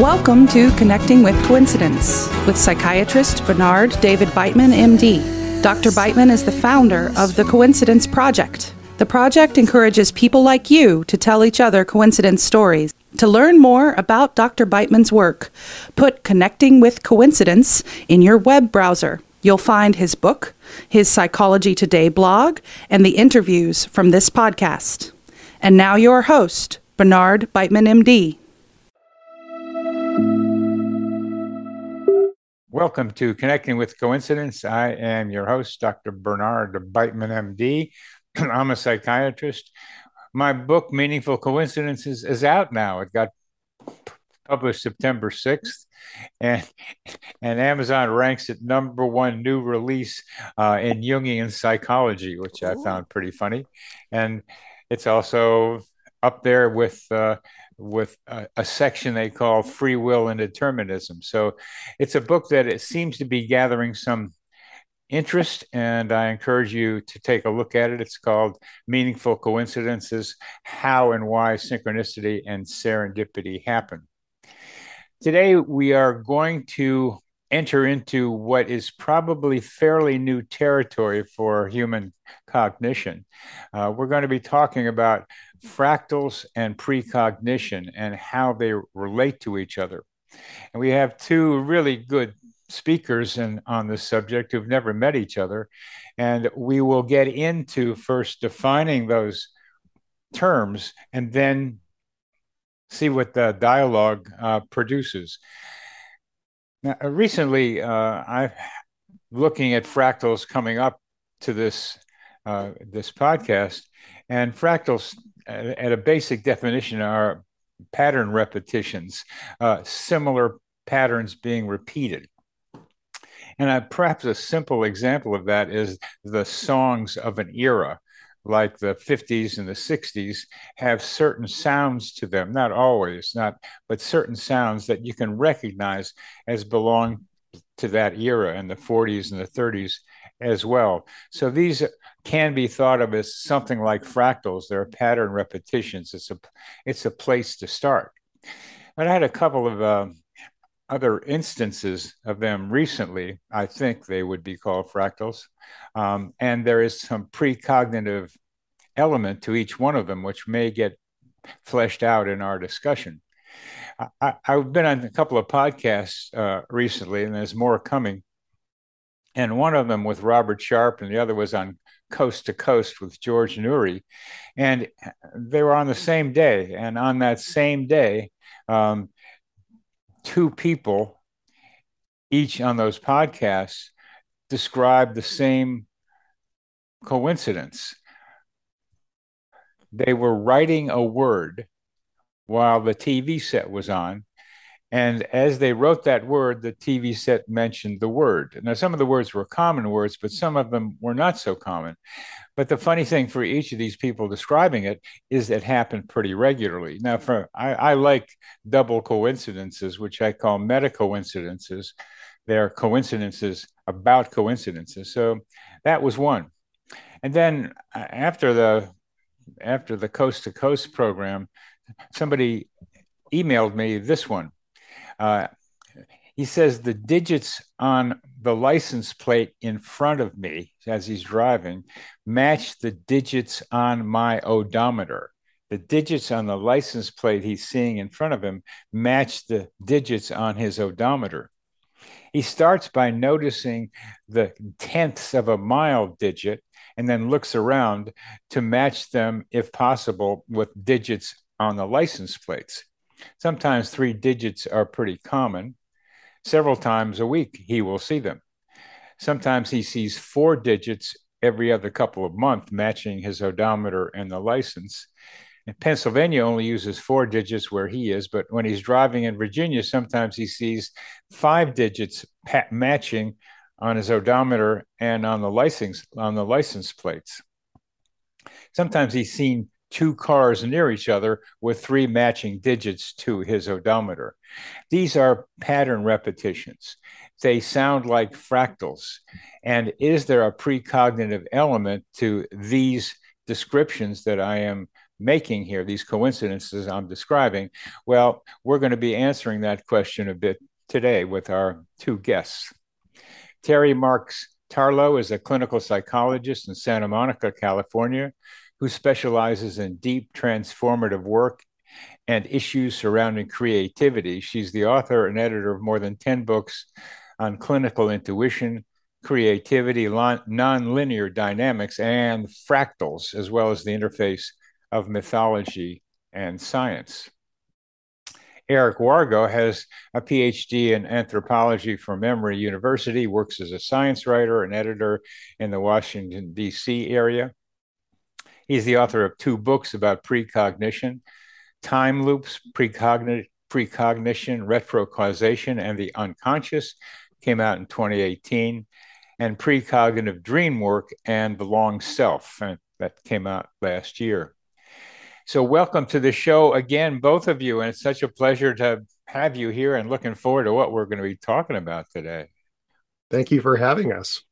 Welcome to Connecting with Coincidence with psychiatrist Bernard David Beitman, MD. Dr. Beitman is the founder of the Coincidence Project. The project encourages people like you to tell each other coincidence stories. To learn more about Dr. Beitman's work, put Connecting with Coincidence in your web browser. You'll find his book, his Psychology Today blog, and the interviews from this podcast. And now, your host, Bernard Beitman, MD. Welcome to Connecting with Coincidence. I am your host, Dr. Bernard Beitman, MD. I'm a psychiatrist. My book, Meaningful Coincidences, is out now. It got published September 6th, and, and Amazon ranks it number one new release uh, in Jungian psychology, which I found pretty funny. And it's also up there with uh, with a, a, section they call free will and determinism. So it's a book that it seems to be gathering some interest, and I encourage you to take a look at it. It's called Meaningful Coincidences How and Why Synchronicity and Serendipity Happen. Today, we are going to enter into what is probably fairly new territory for human cognition. Uh, we're going to be talking about fractals and precognition and how they relate to each other. And we have two really good speakers in, on this subject who've never met each other. And we will get into first defining those terms and then see what the dialogue uh, produces. Now, uh, recently, uh, I'm looking at fractals coming up to this uh, this podcast, and fractals at a basic definition are pattern repetitions, uh, similar patterns being repeated. And I, perhaps a simple example of that is the songs of an era, like the 50s and the 60s, have certain sounds to them, not always, not, but certain sounds that you can recognize as belong to that era in the 40s and the 30s as well. So these can be thought of as something like fractals. They're pattern repetitions. It's a it's a place to start. But I had a couple of uh, other instances of them recently. I think they would be called fractals, um, and there is some precognitive element to each one of them, which may get fleshed out in our discussion. I, have been on a couple of podcasts uh, recently, and there's more coming. And one of them with Robert Sharp, and the other was on Coast to Coast with George Noory. And they were on the same day. And on that same day, um, two people, each on those podcasts, described the same coincidence. They were writing a word while the TV set was on, and as they wrote that word, the TV set mentioned the word. Now, some of the words were common words, but some of them were not so common. But the funny thing for each of these people describing it is it happened pretty regularly. Now, for I, I like double coincidences, which I call meta coincidences. They're coincidences about coincidences. So that was one. And then uh, after the after the coast to coast program, somebody emailed me this one uh, he says the digits on the license plate in front of me as he's driving match the digits on my odometer. The digits on the license plate he's seeing in front of him match the digits on his odometer. He starts by noticing the tenths of a mile digit and then looks around to match them, if possible, with digits on the license plates. Sometimes three digits are pretty common. Several times a week, he will see them. Sometimes he sees four digits every other couple of months, matching his odometer and the license. And Pennsylvania only uses four digits where he is, but when he's driving in Virginia, sometimes he sees five digits matching on his odometer and on the license on the license plates. Sometimes he's seen two cars near each other with three matching digits to his odometer. These are pattern repetitions. They sound like fractals. And is there a precognitive element to these descriptions that I am making here, these coincidences I'm describing? Well, we're going to be answering that question a bit today with our two guests. Terry Marks Tarlow is a clinical psychologist in Santa Monica, California, who specializes in deep transformative work and issues surrounding creativity. She's the author and editor of more than 10 books on clinical intuition, creativity, nonlinear dynamics, and fractals, as well as the interface of mythology and science. Eric Wargo has a PhD in anthropology from Emory University, works as a science writer and editor in the Washington, D.C. area. He's the author of two books about precognition Time Loops, Precognition, Retrocausation, and the Unconscious, came out in 2018, and Precognitive Dream Work and The Long Self, and that came out last year. So, welcome to the show again, both of you. And it's such a pleasure to have you here and looking forward to what we're going to be talking about today. Thank you for having us.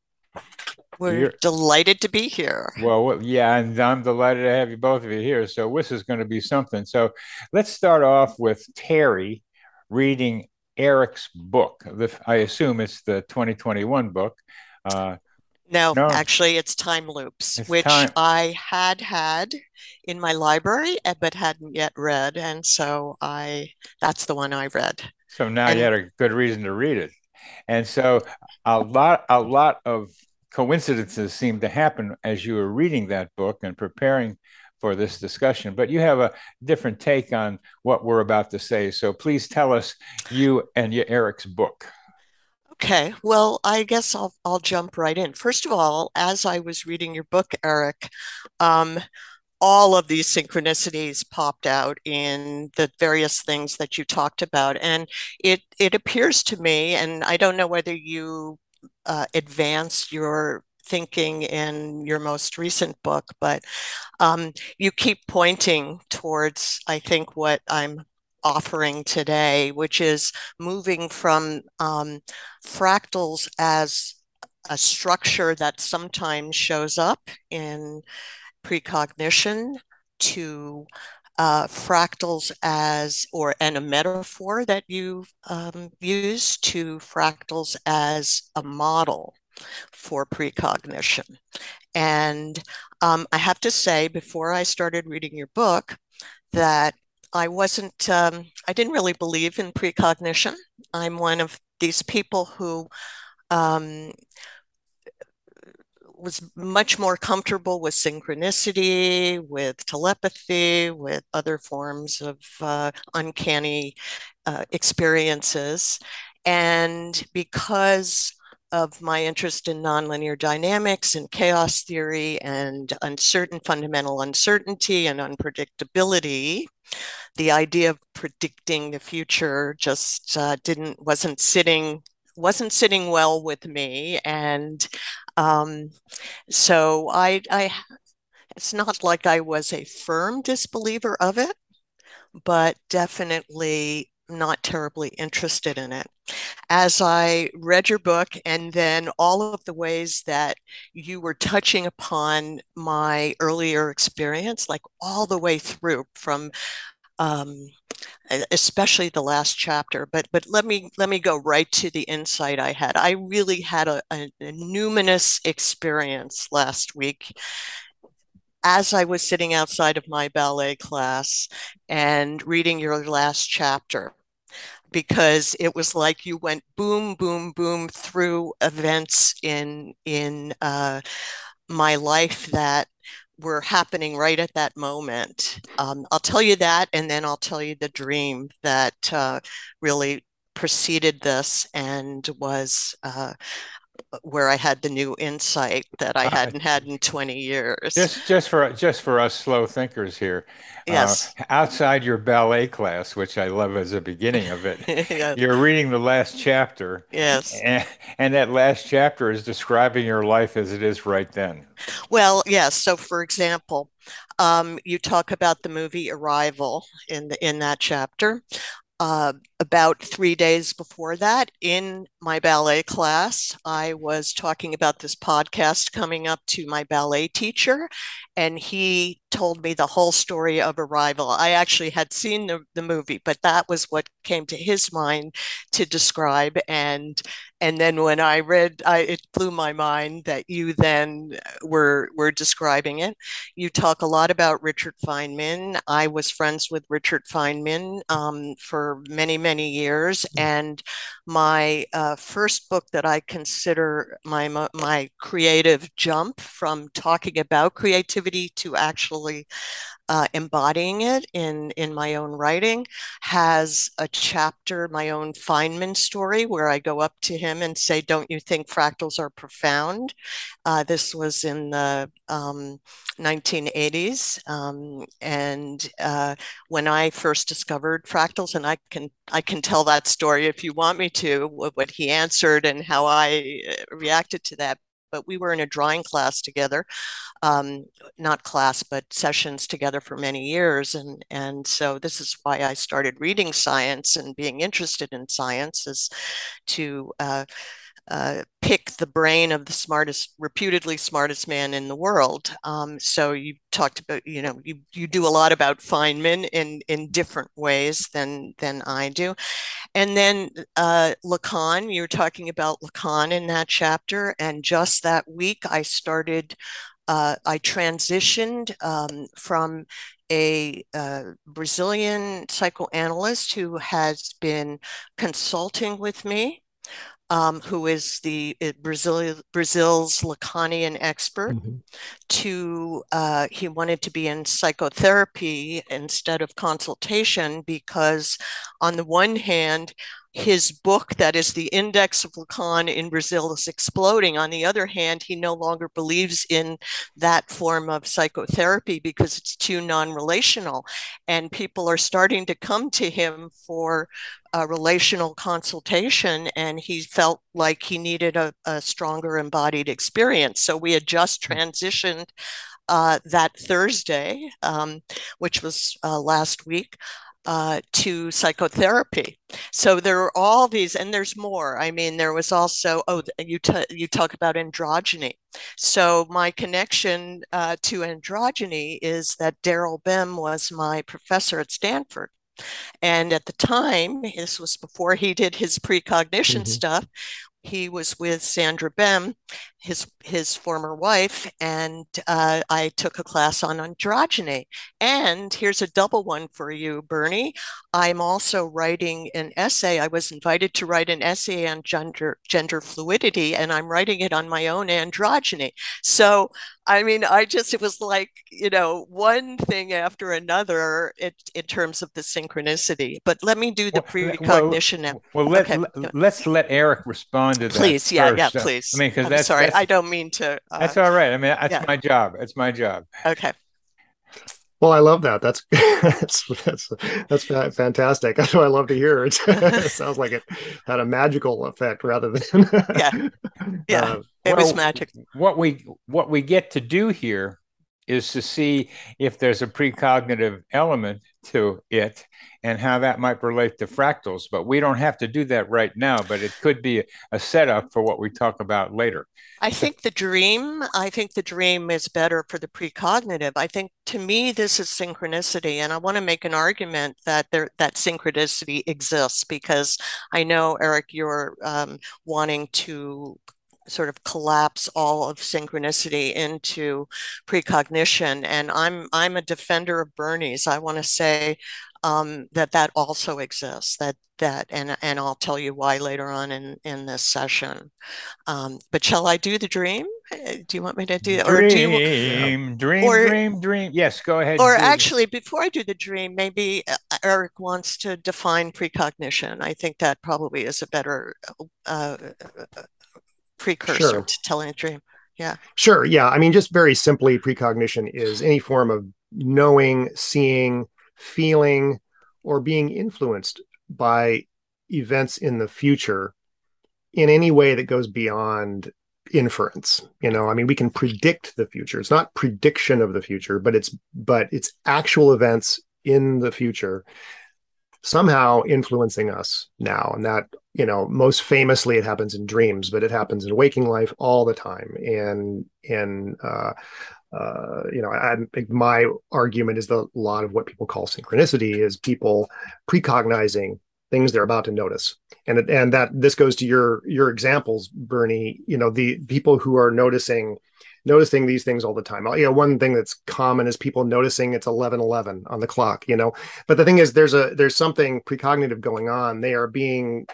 We're You're, delighted to be here. Well, yeah, and I'm delighted to have you both of you here. So, this is going to be something. So, let's start off with Terry reading Eric's book. I assume it's the 2021 book. Uh, no, no, actually, it's Time Loops, it's which time. I had had in my library, eh, but hadn't yet read, and so I that's the one I read. So now and, you had a good reason to read it, and so a lot, a lot of coincidences seem to happen as you were reading that book and preparing for this discussion. But you have a different take on what we're about to say, so please tell us you and your Eric's book. Okay, well, I guess I'll I'll jump right in. First of all, as I was reading your book, Eric, um, all of these synchronicities popped out in the various things that you talked about, and it it appears to me, and I don't know whether you uh, advanced your thinking in your most recent book, but um, you keep pointing towards, I think, what I'm offering today, which is moving from um, fractals as a structure that sometimes shows up in precognition to uh, fractals as, or and a metaphor that you um, use to fractals as a model for precognition. And um, I have to say, before I started reading your book, that I wasn't, um, I didn't really believe in precognition. I'm one of these people who um, was much more comfortable with synchronicity, with telepathy, with other forms of uh, uncanny uh, experiences. And because of my interest in nonlinear dynamics and chaos theory and uncertain fundamental uncertainty and unpredictability, the idea of predicting the future just uh, didn't wasn't sitting wasn't sitting well with me and um, so I, I it's not like I was a firm disbeliever of it but definitely not terribly interested in it. As I read your book and then all of the ways that you were touching upon my earlier experience, like all the way through from um, especially the last chapter but but let me let me go right to the insight i had. I really had a, a, a numinous experience last week. As I was sitting outside of my ballet class and reading your last chapter because it was like you went boom, boom, boom through events in in uh, my life that were happening right at that moment. Um, I'll tell you that, and then I'll tell you the dream that uh, really preceded this and was uh, where I had the new insight that I hadn't had in 20 years. Just just for just for us slow thinkers here. Uh, yes. Uh, outside your ballet class, which I love as a beginning of it, yes. you're reading the last chapter. Yes. And, and that last chapter is describing your life as it is right then. Well, yes. So for example, um, you talk about the movie Arrival in the in that chapter. Uh, about three days before that, in my ballet class, I was talking about this podcast coming up to my ballet teacher, and he told me the whole story of Arrival. I actually had seen the, the movie, but that was what came to his mind to describe. And and then when I read, I, it blew my mind that you then were were describing it. You talk a lot about Richard Feynman. I was friends with Richard Feynman um, for many many years, mm-hmm. and my uh, first book that I consider my my creative jump from talking about creativity to actually uh, embodying it in in my own writing has a chapter my own feynman story where i go up to him and say don't you think fractals are profound? Uh, this was in the um, 1980s um, and uh, when i first discovered fractals and i can i can tell that story if you want me to what he answered and how i uh, reacted to that but we were in a drawing class together um, not class but sessions together for many years and and so this is why i started reading science and being interested in science is to uh, uh, pick the brain of the smartest, reputedly smartest man in the world. Um, so you talked about, you know, you you do a lot about Feynman in in different ways than than I do, and then uh, Lacan. You're talking about Lacan in that chapter, and just that week I started. Uh, I transitioned um, from a uh, Brazilian psychoanalyst who has been consulting with me um, who is the uh, Brazil, Brazil's Lacanian expert, mm-hmm. to uh, he wanted to be in psychotherapy instead of consultation because, on the one hand, his book, that is the Index of Lacan in Brazil, is exploding. On the other hand, he no longer believes in that form of psychotherapy because it's too non relational. And people are starting to come to him for a relational consultation, and he felt like he needed a, a stronger embodied experience. So we had just hmm. transitioned uh, that Thursday, um, which was uh, last week, uh, to psychotherapy. So there are all these, and there's more. I mean, there was also oh, you t- you talk about androgyny. So my connection uh, to androgyny is that Daryl Bem was my professor at Stanford. And at the time, this was before he did his precognition mm-hmm. stuff, he was with Sandra Bem, his his former wife, and uh, I took a class on androgyny. And here's a double one for you, Bernie. I'm also writing an essay. I was invited to write an essay on gender gender fluidity, and I'm writing it on my own androgyny. So I mean, I just, it was like, you know, one thing after another in, in terms of the synchronicity. But let me do the precognition well. Well, let, okay. let, us let Eric respond to that. Please, yeah, first. yeah, please. I mean, because that's sorry, that's, I don't mean to. Uh, that's all right. I mean, that's yeah. my job. It's my job. Okay. Well, I love that. That's that's that's that's fantastic. That's what I love to hear. It, it sounds like it had a magical effect rather than yeah, yeah. Uh, it well, was magic. What we what we get to do here is to see if there's a precognitive element to it and how that might relate to fractals. But we don't have to do that right now, but it could be a, setup for what we talk about later. I think the dream, I think the dream is better for the precognitive. I think to me, this is synchronicity. And I want to make an argument that there, that synchronicity exists because I know, Eric, you're um, wanting to sort of collapse all of synchronicity into precognition. And i'm i'm a defender of bernie's. I want to say um, that that also exists that that and and i'll tell you why later on in in this session. Um, but shall i do the dream? Uh, do you want me to do that or do you, dream or, dream dream. Yes go ahead or actually before i do the dream maybe uh, eric wants to define precognition. I think that probably is a better uh, precursor sure. to telling a dream. Yeah. Sure. Yeah. I mean, just very simply, precognition is any form of knowing, seeing, feeling, or being influenced by events in the future in any way that goes beyond inference you know i mean we can predict the future it's not prediction of the future but it's but it's actual events in the future somehow influencing us now and that you know most famously it happens in dreams but it happens in waking life all the time. And and uh, uh, you know I, my argument is that a lot of what people call synchronicity is people precognizing things they're about to notice. And and that this goes to your your examples bernie. You know the people who are noticing noticing these things all the time. Uh, you know, one thing that's common is people noticing it's 11 11 on the clock, you know. But the thing is there's a there's something precognitive going on. They are being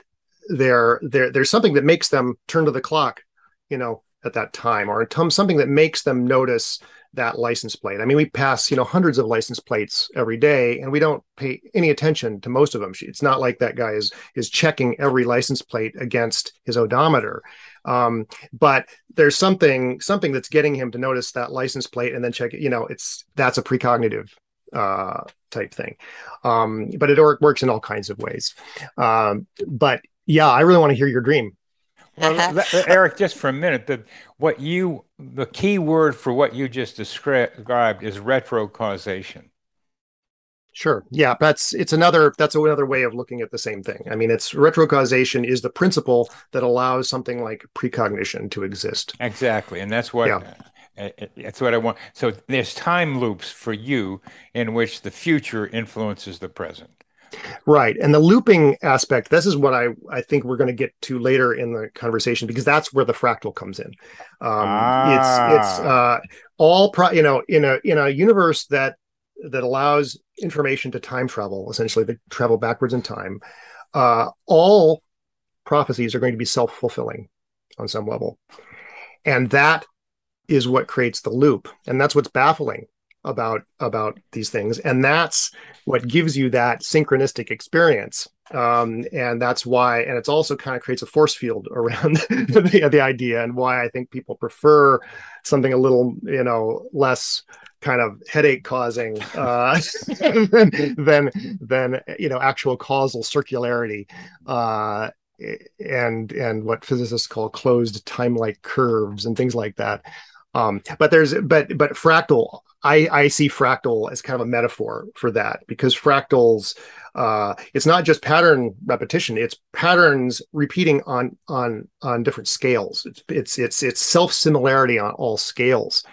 there there there's something that makes them turn to the clock, you know, at that time or something that makes them notice that license plate. I mean, we pass, you know, hundreds of license plates every day and we don't pay any attention to most of them. It's not like that guy is is checking every license plate against his odometer. Um, but there's something something that's getting him to notice that license plate and then check it. You know, it's that's a precognitive uh, type thing. Um, but it works in all kinds of ways. Um, but yeah, I really want to hear your dream. Well, Eric, just for a minute, the what you the key word for what you just described is retrocausation. Sure. Yeah, that's it's another that's another way of looking at the same thing. I mean, it's retrocausation is the principle that allows something like precognition to exist. Exactly, and that's what yeah. Uh, uh, that's what I want. So there's time loops for you in which the future influences the present. Right. And the looping aspect, this is what I, I think we're going to get to later in the conversation because that's where the fractal comes in. Um, ah. It's it's uh, all pro, you know in a in a universe that that allows information to time travel, essentially to travel backwards in time. Uh, all prophecies are going to be self fulfilling on some level, and that is what creates the loop, and that's what's baffling about about these things. And that's what gives you that synchronistic experience. Um, and that's why and it's also kind of creates a force field around the, the idea and why i think people prefer something a little you know less kind of headache causing uh, than, than you know actual causal circularity uh, and and what physicists call closed time-like curves and things like that. Um, but there's but but fractal I, I see fractal as kind of a metaphor for that because fractals uh, it's not just pattern repetition it's patterns repeating on on on different scales. It's it's it's, it's self similarity on all scales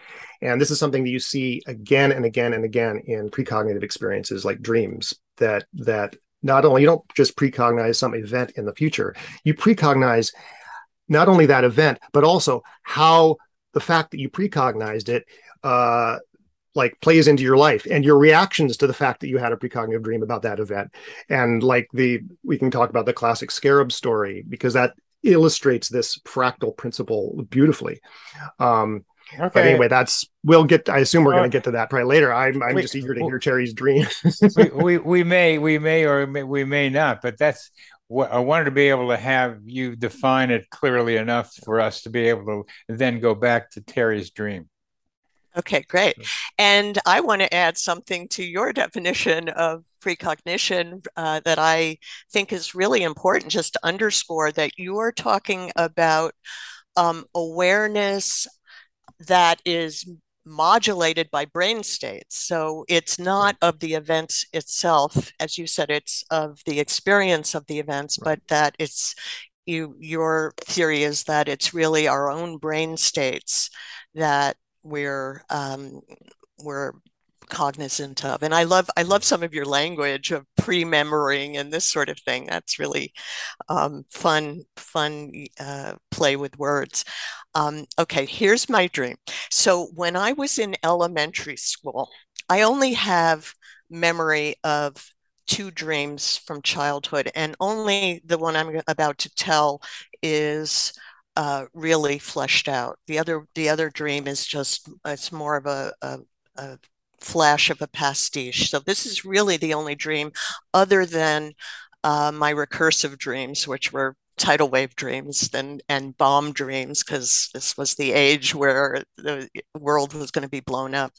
and this is something that you see again and again and again in precognitive experiences like dreams that that not only you don't just precognize some event in the future you precognize not only that event but also how the fact that you precognized it uh, like plays into your life and your reactions to the fact that you had a precognitive dream about that event. And like the we can talk about the classic scarab story because that illustrates this fractal principle beautifully. Um okay but anyway that's we'll get i assume we're going to get to that probably later. I'm, I'm we, just eager to hear terry's dream. We, we, we may we may or may, we may not but that's what i wanted to be able to have you define it clearly enough for us to be able to then go back to terry's dream. Okay, great. And I want to add something to your definition of precognition uh, that I think is really important just to underscore that you are talking about um, awareness that is modulated by brain states. So it's not of the events itself, as you said, it's of the experience of the events, but that it's you your theory is that it's really our own brain states that we're um, we're cognizant of and i love i love some of your language of pre-memorying and this sort of thing. That's really um, fun fun uh, play with words. Um, okay here's my dream. So when i was in elementary school i only have memory of two dreams from childhood and only the one i'm about to tell is uh, really fleshed out. The other the other dream is just it's more of a, a, a flash of a pastiche. So this is really the only dream other than uh, my recursive dreams, which were tidal wave dreams and, and bomb dreams, because this was the age where the world was going to be blown up.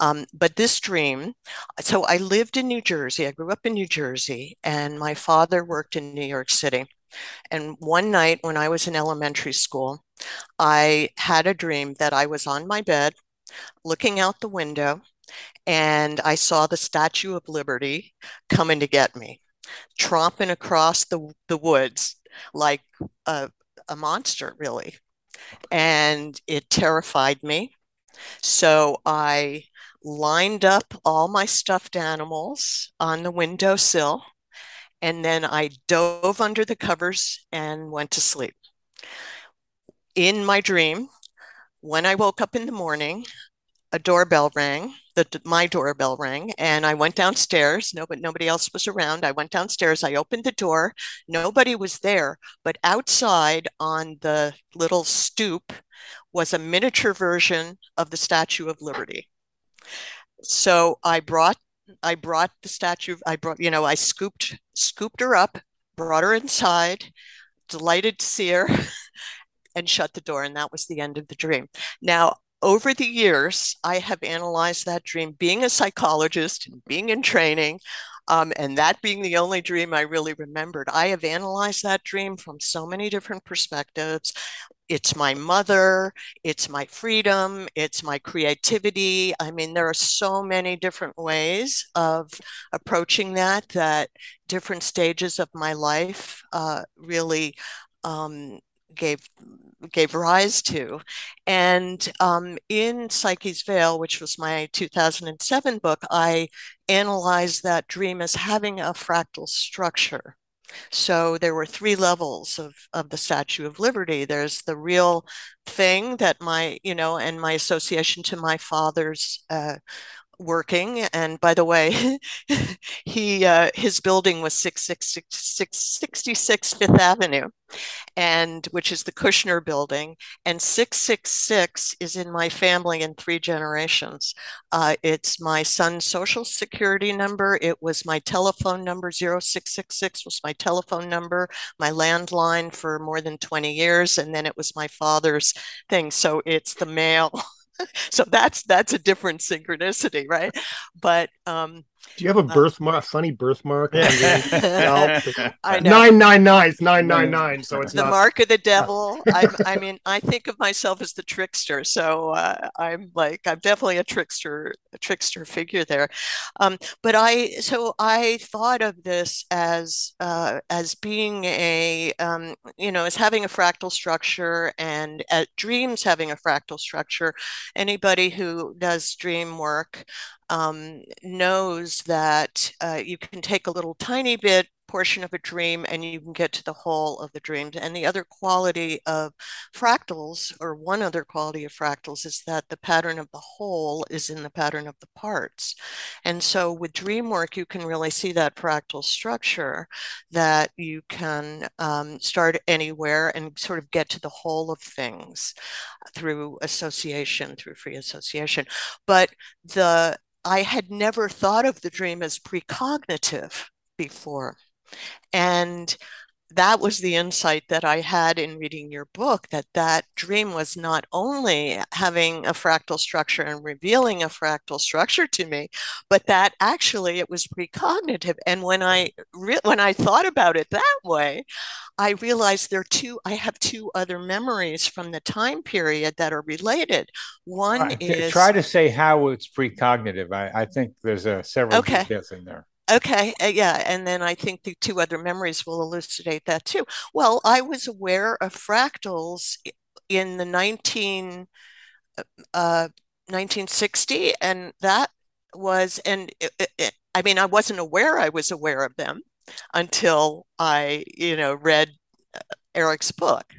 Um, but this dream, so I lived in New Jersey. I grew up in New Jersey, and my father worked in New York City. And one night when I was in elementary school, I had a dream that I was on my bed looking out the window and I saw the Statue of Liberty coming to get me. tromping across the, the woods like a, a monster, really. And it terrified me. So I lined up all my stuffed animals on the windowsill and then I dove under the covers and went to sleep. In my dream, when I woke up in the morning, a doorbell rang. The, my doorbell rang, and I went downstairs. No, but nobody else was around. I went downstairs. I opened the door. Nobody was there, but outside on the little stoop was a miniature version of the Statue of Liberty. So I brought I brought the statue. I brought you know I scooped scooped her up, brought her inside, delighted to see her, and shut the door. And that was the end of the dream. Now over the years, I have analyzed that dream. Being a psychologist and being in training, um, and that being the only dream I really remembered, I have analyzed that dream from so many different perspectives. It's my mother, it's my freedom, it's my creativity. I mean, there are so many different ways of approaching that, that different stages of my life uh, really um, gave gave rise to. And um, in Psyche's Veil, which was my 2007 book, I analyzed that dream as having a fractal structure. So there were three levels of, of the Statue of Liberty. There's the real thing that my, you know, and my association to my father's uh, working. And by the way, he uh, his building was 666 Fifth Avenue, and which is the Kushner building. And 666 is in my family in three generations. Uh, it's my son's social security number. It was my telephone number. 0666 was my telephone number, my landline for more than 20 years. And then it was my father's thing. So it's the mail. so that's that's a different synchronicity, right? But um, do you have a uh, birthmark, a funny birthmark? no. I know. Nine nine nine. It's nine nine nine. So it's the not... mark of the devil. I, I mean, I think of myself as the trickster. So uh, I'm like, I'm definitely a trickster, a trickster figure there. Um, but I, so I thought of this as uh, as being a, um, you know, as having a fractal structure, and at dreams having a fractal structure. Anybody who does dream work um, knows that uh, you can take a little tiny bit portion of a dream and you can get to the whole of the dream. And the other quality of fractals, or one other quality of fractals, is that the pattern of the whole is in the pattern of the parts. And so with dream work, you can really see that fractal structure that you can um, start anywhere and sort of get to the whole of things through association, through free association. But the I had never thought of the dream as precognitive before. And that was the insight that I had in reading your book that that dream was not only having a fractal structure and revealing a fractal structure to me, but that actually it was precognitive. And when I re- when I thought about it that way, I realized there are two. I have two other memories from the time period that are related. One right. is try to say how it's precognitive. I, I think there's a several okay. details in there. Okay, uh, yeah, and then I think the two other memories will elucidate that too. Well, I was aware of fractals in the 19 uh, 1960 and that was and it, it, I mean I wasn't aware I was aware of them until I you know read uh, Eric's book.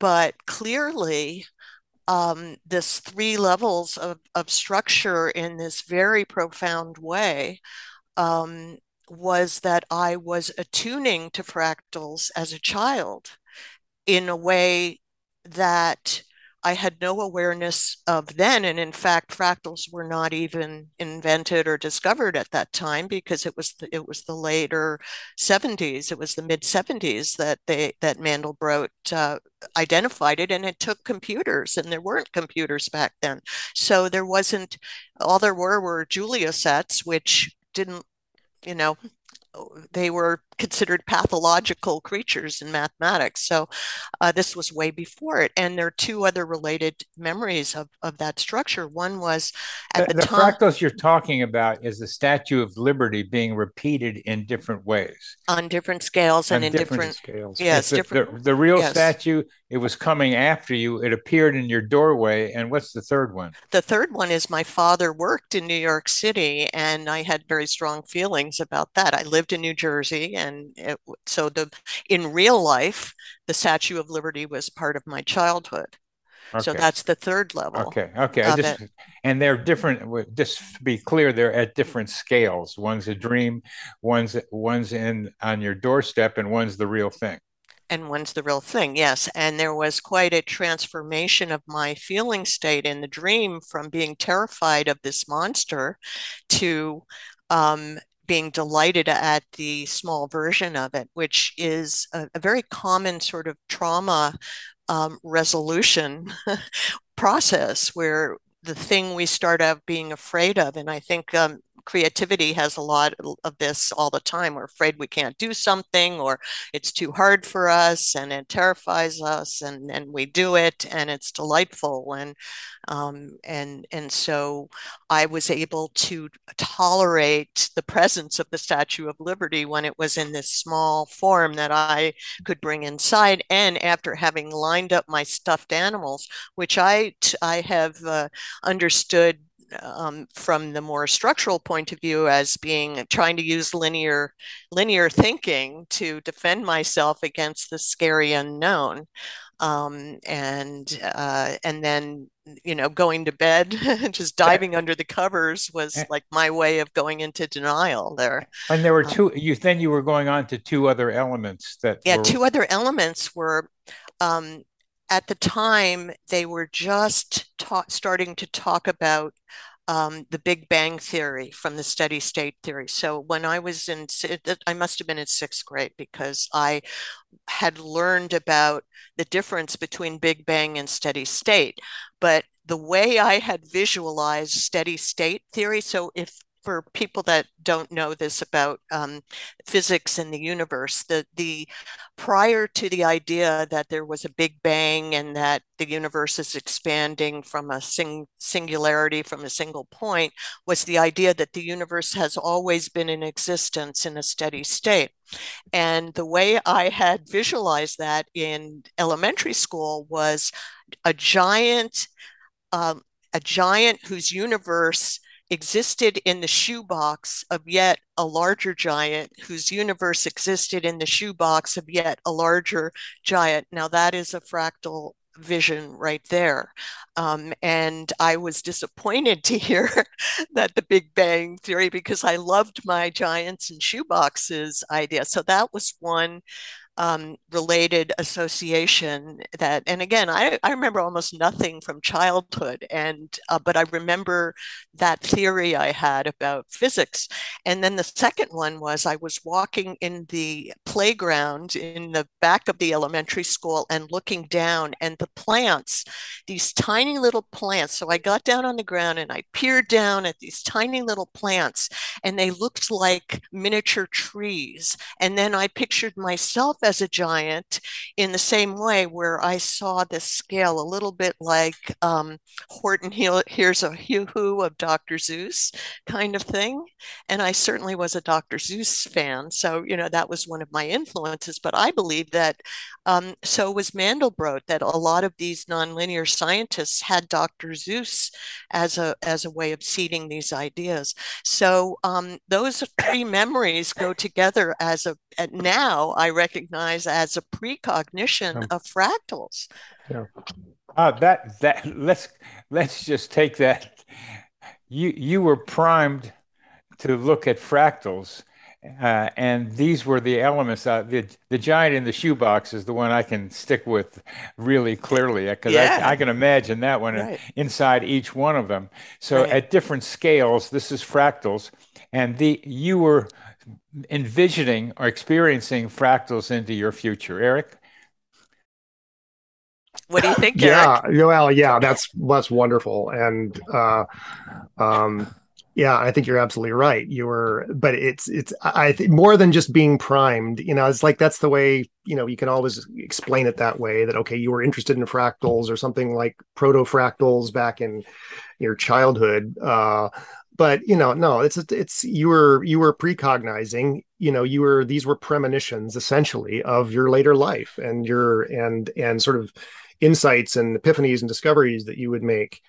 But clearly um, this three levels of, of structure in this very profound way um, was that I was attuning to fractals as a child in a way that I had no awareness of then. And in fact, fractals were not even invented or discovered at that time because it was the, it was the later 70s, it was the mid 70s that they that Mandelbrot uh, identified it, and it took computers, and there weren't computers back then, so there wasn't. All there were were Julia sets, which didn't you know, they were considered pathological creatures in mathematics. So uh, this was way before it. And there are two other related memories of, of that structure. One was at the, the, the time, fractals you're talking about is the Statue of Liberty being repeated in different ways. On different scales and in different, different scales. Yes, the, different, the, the real yes. statue, it was coming after you. It appeared in your doorway. And what's the third one? The third one is my father worked in New York City, and I had very strong feelings about that. I lived in New Jersey, and it, so the in real life, the Statue of Liberty was part of my childhood. Okay. So that's the third level. Okay. Okay. I just, and they're different. Just to be clear, they're at different scales. One's a dream, one's one's in on your doorstep, and one's the real thing and one's the real thing yes and there was quite a transformation of my feeling state in the dream from being terrified of this monster to um, being delighted at the small version of it which is a, a very common sort of trauma um, resolution process where the thing we start out being afraid of and i think um, creativity has a lot of this all the time. We're afraid we can't do something or it's too hard for us and it terrifies us and, and we do it and it's delightful. And um, and and so I was able to tolerate the presence of the Statue of Liberty when it was in this small form that I could bring inside. And after having lined up my stuffed animals, which I I have uh, understood um, from the more structural point of view as being trying to use linear linear thinking to defend myself against the scary unknown. Um, and uh, and then you know going to bed just diving under the covers was like my way of going into denial there. And there were um, two um, you then you were going on to two other elements that yeah were... two other elements were um, at the time they were just ta- starting to talk about um, the Big Bang theory from the steady state theory. So when I was in, I must have been in sixth grade because I had learned about the difference between Big Bang and steady state. But the way I had visualized steady state theory, so if for people that don't know this about um, physics and the universe, the the prior to the idea that there was a big bang and that the universe is expanding from a sing, singularity from a single point was the idea that the universe has always been in existence in a steady state. And the way I had visualized that in elementary school was a giant, um, a giant whose universe existed in the shoebox of yet a larger giant whose universe existed in the shoebox of yet a larger giant. Now, that is a fractal vision right there. Um, and I was disappointed to hear that the Big Bang Theory, because I loved my giants and shoeboxes idea. So that was one um, related association that and again I, I remember almost nothing from childhood and uh, but i remember that theory i had about physics. And then the second one was i was walking in the playground in the back of the elementary school and looking down and the plants these tiny little plants so i got down on the ground and i peered down at these tiny little plants and they looked like miniature trees. And then i pictured myself as a giant in the same way where I saw this scale a little bit like um, Horton Hears a hoo-hoo of Dr. Seuss kind of thing. And I certainly was a Dr. Seuss fan. So, you know, that was one of my influences. But I believe that um, so was Mandelbrot, that a lot of these nonlinear scientists had Dr. Seuss as a, as a way of seeding these ideas. So um, those three memories go together as a, now I recognize as a precognition of fractals. Yeah. Uh, that that let's let's just take that. You you were primed to look at fractals uh, and these were the elements. Uh, the the giant in the shoebox is the one I can stick with really clearly because yeah. I, I, can imagine that one right. inside each one of them. So right. at different scales, this is fractals, and the you were envisioning or experiencing fractals into your future, Eric. What do you think? yeah, well, yeah, that's that's wonderful, and uh, um, Yeah, I think you're absolutely right. You were, but it's it's I think more than just being primed. You know, it's like that's the way you know you can always explain it that way. That okay, you were interested in fractals or something like proto fractals back in your childhood. Uh, but you know, no, it's it's you were you were precognizing. You know, you were these were premonitions essentially of your later life and your and and sort of insights and epiphanies and discoveries that you would make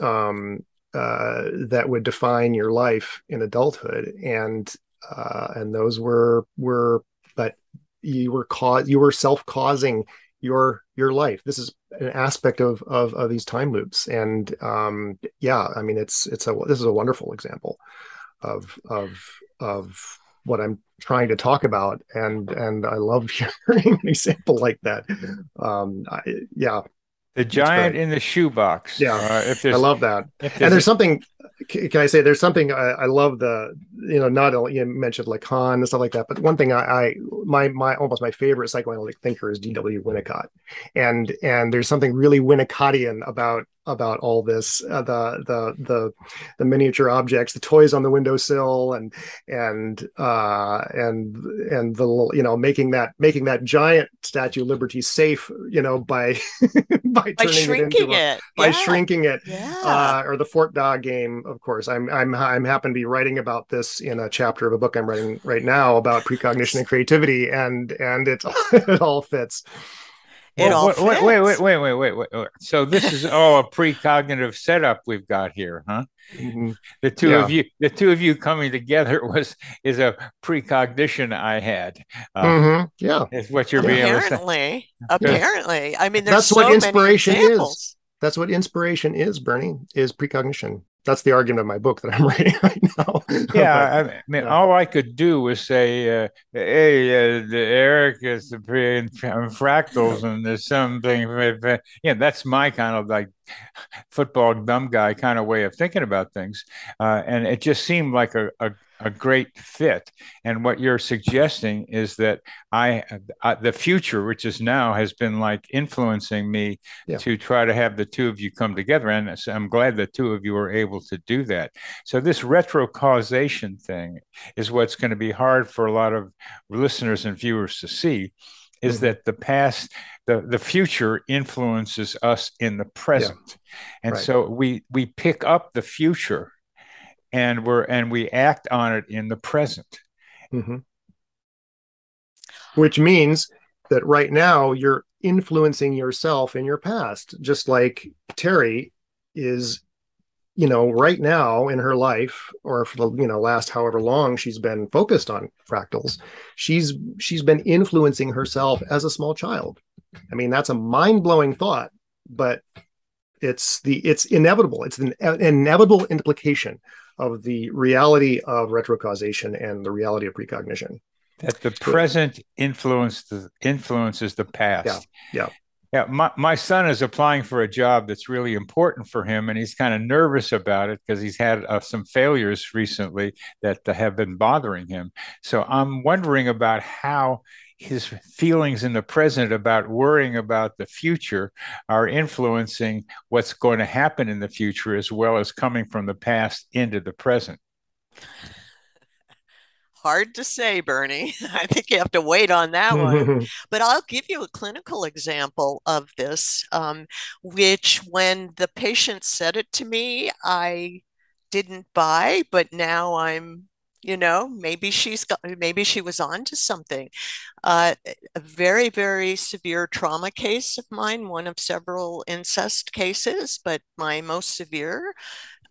um, uh, that would define your life in adulthood, and uh, and those were were but you were cause you were self causing your your life. This is an aspect of of, of these time loops, and um, yeah, I mean it's it's a this is a wonderful example of of of what I'm trying to talk about, and and I love hearing an example like that. Um, I, yeah, the giant in the shoebox. Yeah, uh, I love that. There's and there's a... something. Can I say there's something I, I, love the you know not only you mentioned Lacan and stuff like that, but one thing I, I my my almost my favorite psychoanalytic thinker is D.W. Winnicott, and and there's something really Winnicottian about about all this uh, the the the the miniature objects the toys on the windowsill and and uh and and the you know making that making that giant statue of liberty safe you know by by, by shrinking it, a, by yeah. shrinking it yeah. uh, or the fort da game of course i'm i'm i'm happen to be writing about this in a chapter of a book i'm writing right now about precognition and creativity and and it it all fits it well, all wait, fits. wait, wait, wait, wait, wait, wait, wait. So this is all a precognitive setup we've got here, huh? Mm-hmm. The two yeah. of you, the two of you coming together was is a precognition I had. Uh, mm-hmm. Yeah, is what you're apparently, being apparently, apparently. I mean, that's so what inspiration is. That's what inspiration is, Bernie. Is precognition that's the argument of my book that I'm writing right now. yeah, but, I mean, yeah. all I could do was say, uh, "Hey, uh, Eric is the fractals, and there's something." Yeah, that's my kind of like football dumb guy kind of way of thinking about things, uh, and it just seemed like a, a a great fit. And what you're suggesting is that I, I, the future, which is now, has been like influencing me yeah. to try to have the two of you come together. And I'm glad the two of you were able to do that. So this retro causation thing is what's going to be hard for a lot of listeners and viewers to see. Is mm-hmm. that the past, the, the future influences us in the present. Yeah. And right. so we we pick up the future and we're and we act on it in the present mm-hmm. which means that right now you're influencing yourself in your past just like terry is you know right now in her life or for the you know last however long she's been focused on fractals she's she's been influencing herself as a small child i mean that's a mind-blowing thought but it's the it's inevitable it's an, an inevitable implication of the reality of retrocausation and the reality of precognition. That the present influence the, influences the past. Yeah. Yeah. Yeah, my, my son is applying for a job that's really important for him, and he's kind of nervous about it because he's had uh, some failures recently that uh, have been bothering him. So I'm wondering about how his feelings in the present about worrying about the future are influencing what's going to happen in the future as well as coming from the past into the present hard to say bernie. I think you have to wait on that one. But i'll give you a clinical example of this um, which when the patient said it to me i didn't buy but now i'm you know maybe she's got maybe she was on to something. Uh, a very very severe trauma case of mine one of several incest cases but my most severe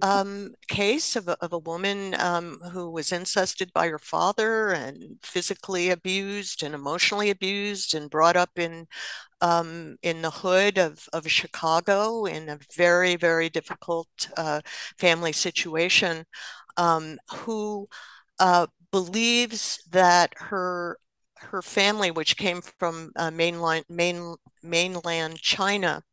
um, case of a, of a woman um, who was incested by her father and physically abused and emotionally abused and brought up in um, in the hood of, of Chicago in a very very difficult uh, family situation um, who uh, believes that her her family, which came from uh, mainland main, mainland China,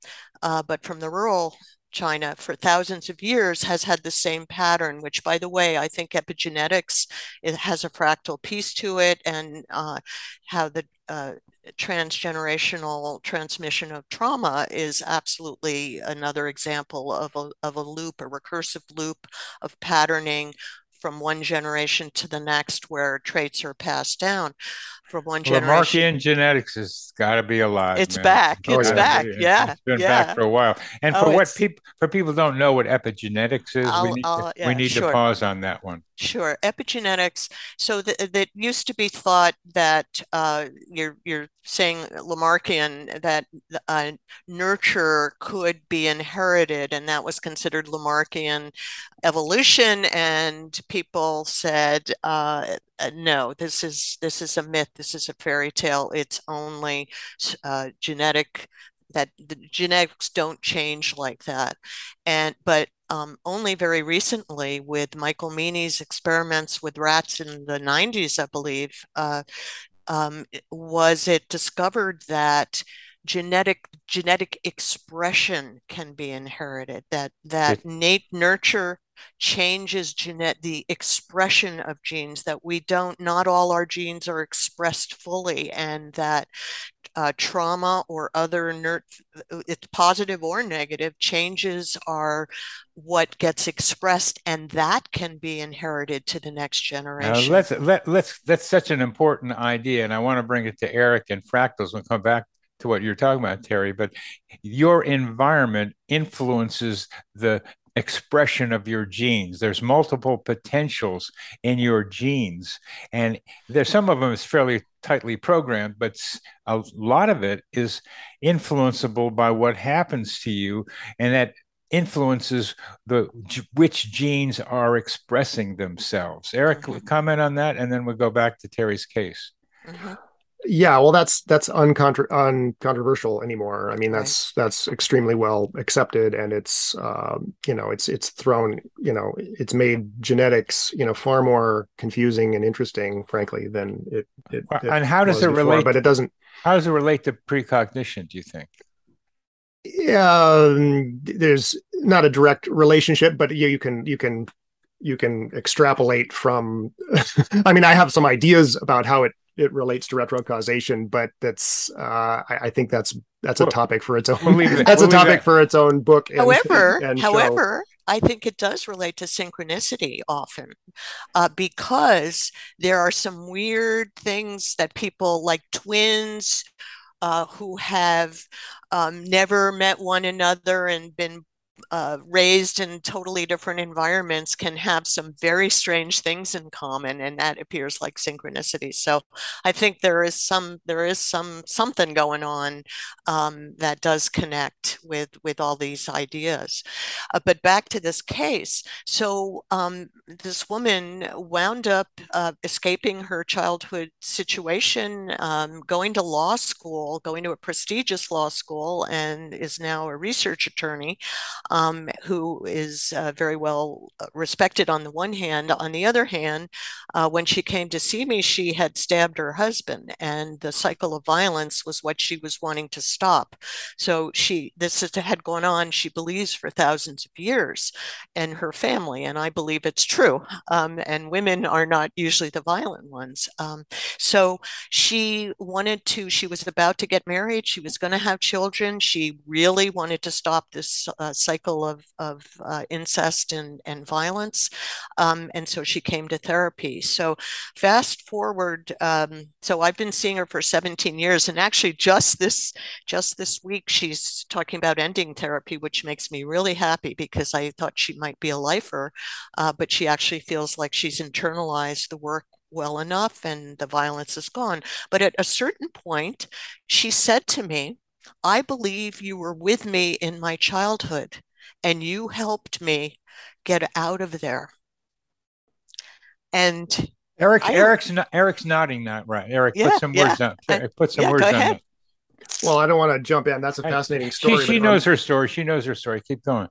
uh, but from the rural China for thousands of years has had the same pattern, which, by the way, I think epigenetics it has a fractal piece to it, and uh, how the uh, transgenerational transmission of trauma is absolutely another example of a, of a loop, a recursive loop of patterning from one generation to the next where traits are passed down from one generation. Lamarckian genetics has got to be alive. It's man. back. Oh, it's yeah. back. Yeah. It's been yeah. back for a while. And oh, for what people for people don't know what epigenetics is, I'll, we need, to, yeah, we need sure. to pause on that one. Sure, epigenetics. So that that used to be thought that uh, you're you're saying Lamarckian that uh, nurture could be inherited, and that was considered Lamarckian evolution. And people said, uh, uh, no, this is this is a myth. This is a fairy tale. It's only uh, genetic that the genetics don't change like that. And but um, only very recently, with Michael Meaney's experiments with rats in the 90s, I believe, uh, um, was it discovered that genetic genetic expression can be inherited that that innate nurture changes genet the expression of genes that we don't not all our genes are expressed fully and that uh, trauma or other ner- it's positive or negative changes are what gets expressed and that can be inherited to the next generation. uh, let's let, let's that's such an important idea and i want to bring it to eric and fractals we'll come back to what you're talking about terry but your environment influences the expression of your genes. There's multiple potentials in your genes, and there's some of them is fairly tightly programmed, but a lot of it is influenceable by what happens to you, and that influences the which genes are expressing themselves. Eric, mm-hmm. comment on that, and then we'll go back to Terry's case. Mm-hmm yeah well that's that's uncontra- uncontroversial anymore i mean that's right. that's extremely well accepted and it's um, you know it's it's thrown you know it's made genetics you know far more confusing and interesting frankly than it, it, it and how does it before, relate but it doesn't how does it relate to precognition do you think yeah um, there's not a direct relationship but you, you can you can you can extrapolate from i mean i have some ideas about how it it relates to retrocausation, but that's uh, I, I, think that's that's a topic for its own. We'll that's we'll a topic for its own book. And, however, and however, I think it does relate to synchronicity often, uh, because there are some weird things that people like twins. Uh, who have um, never met one another and been uh, raised in totally different environments can have some very strange things in common and that appears like synchronicity. So i think there is some there is some something going on um, that does connect with with all these ideas. Uh, but back to this case. So um, this woman wound up uh, escaping her childhood situation um, going to law school going to a prestigious law school and is now a research attorney um, who is uh, very well uh, respected on the one hand. On the other hand, uh, when she came to see me, she had stabbed her husband, and the cycle of violence was what she was wanting to stop. So she, this had gone on, she believes, for thousands of years in her family, and I believe it's true. Um, and women are not usually the violent ones. Um, so she wanted to, she was about to get married, she was going to have children. She really wanted to stop this uh, cycle cycle of, of uh, incest and, and violence. Um, and so she came to therapy. So fast forward, um, so I've been seeing her for 17 years. And actually just this, just this week, she's talking about ending therapy, which makes me really happy because I thought she might be a lifer, uh, but she actually feels like she's internalized the work well enough and the violence is gone. But at a certain point, she said to me, I believe you were with me in my childhood and you helped me get out of there. And Eric, I, Eric's Eric's nodding that right. Eric, yeah, put some yeah. words on. Put some yeah, words on that. Well, I don't want to jump in. That's a fascinating story. She, she knows her story. She knows her story. Keep going.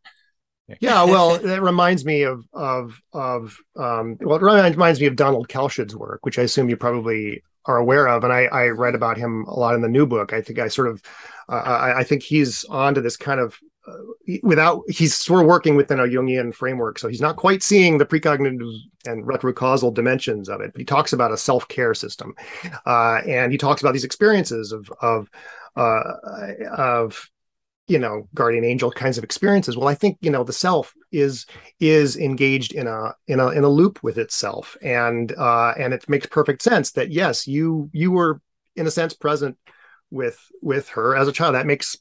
Yeah, well, it reminds me of of of um, well, it reminds me of Donald Kalsched's work, which I assume you probably are aware of, and I, I read about him a lot in the new book. I think I sort of, uh, I, I think he's on to this kind of without he's sort of working within a Jungian framework, so he's not quite seeing the precognitive and retrocausal dimensions of it. But he talks about a self care system, uh, and he talks about these experiences of of uh, of you know guardian angel kinds of experiences well i think you know the self is is engaged in a in a in a loop with itself and uh and it makes perfect sense that yes you you were in a sense present with with her as a child that makes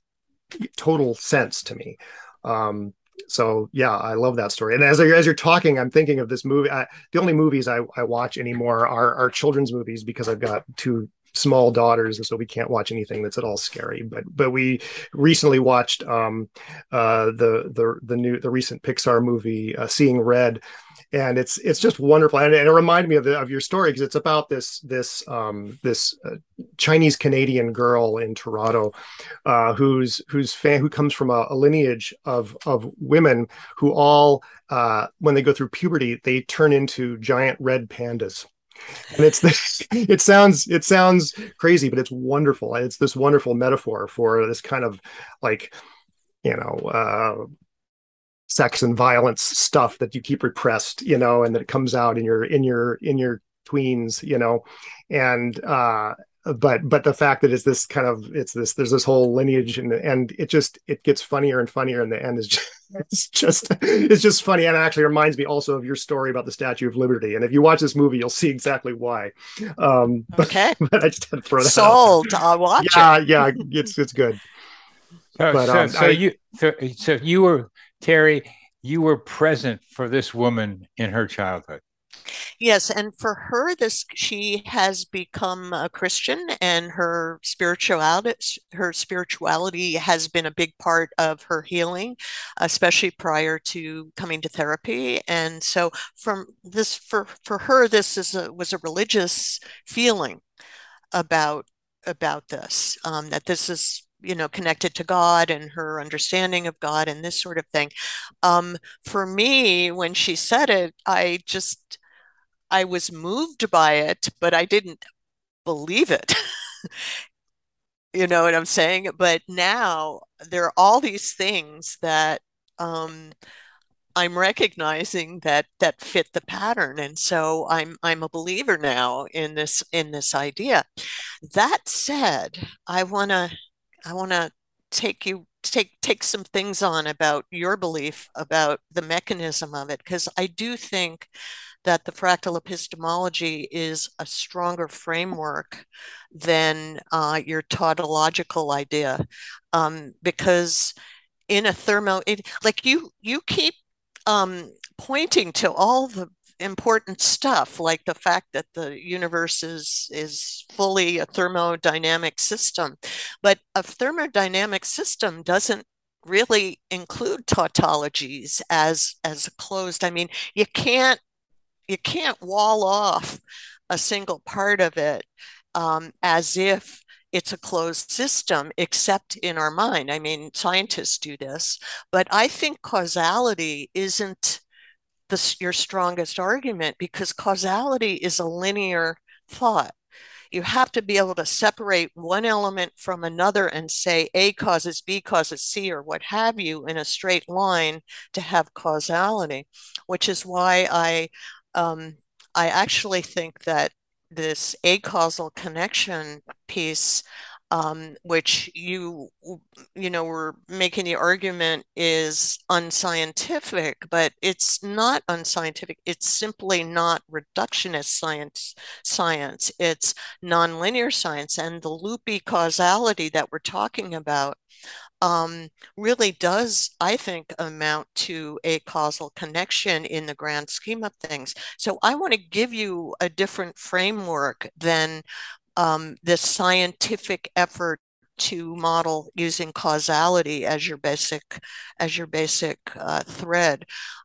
total sense to me. Um so yeah i love that story. And as, as you're talking i'm thinking of this movie I, the only movies I, I watch anymore are, are children's movies because i've got two small daughters and so we can't watch anything that's at all scary. But but we recently watched um uh the the the new the recent pixar movie uh, seeing red and it's it's just wonderful. And, and it reminded me of, the, of your story because it's about this this um this uh, chinese canadian girl in toronto uh who's who's fan who comes from a, a lineage of of women who all uh when they go through puberty they turn into giant red pandas. And it's this it sounds it sounds crazy but it's wonderful. It's this wonderful metaphor for this kind of like you know uh sex and violence stuff that you keep repressed you know and that it comes out in your in your in your tweens you know? And uh but but the fact that it's this kind of it's this there's this whole lineage and and it just it gets funnier and funnier in the end is just it's just it's just funny. And it actually reminds me also of your story about the statue of liberty. And if you watch this movie you'll see exactly why. Um okay but, but i just had to throw that sold. I'll watch yeah it. yeah it's it's good. So, But, so, um, so I- you so, so you were terry you were present for this woman in her childhood Yes, and for her, this she has become a Christian, and her spirituality, her spirituality has been a big part of her healing, especially prior to coming to therapy. And so, from this, for for her, this is a, was a religious feeling about about this, um, that this is you know connected to god and her understanding of god and this sort of thing um, for me when she said it i just I was moved by it, but I didn't believe it. you know what I'm saying? But now there are all these things that um, I'm recognizing that that fit the pattern, and so I'm I'm a believer now in this in this idea. That said, I wanna I wanna take you take take some things on about your belief about the mechanism of it because I do think that the fractal epistemology is a stronger framework than uh, your tautological idea um, because in a thermo it, like you you keep um, pointing to all the important stuff like the fact that the universe is is fully a thermodynamic system. But a thermodynamic system doesn't really include tautologies as as closed. I mean you can't you can't wall off a single part of it um, as if it's a closed system, except in our mind. I mean, scientists do this, but I think causality isn't the, your strongest argument because causality is a linear thought. You have to be able to separate one element from another and say A causes B causes C or what have you in a straight line to have causality, which is why I um, I actually think that this acausal connection piece, um, which you you know were making the argument is unscientific, but it's not unscientific. It's simply not reductionist science. Science. It's nonlinear science, and the loopy causality that we're talking about um, really does, I think, amount to a causal connection in the grand scheme of things. So I want to give you a different framework than um, this scientific effort to model using causality as your basic as your basic uh, thread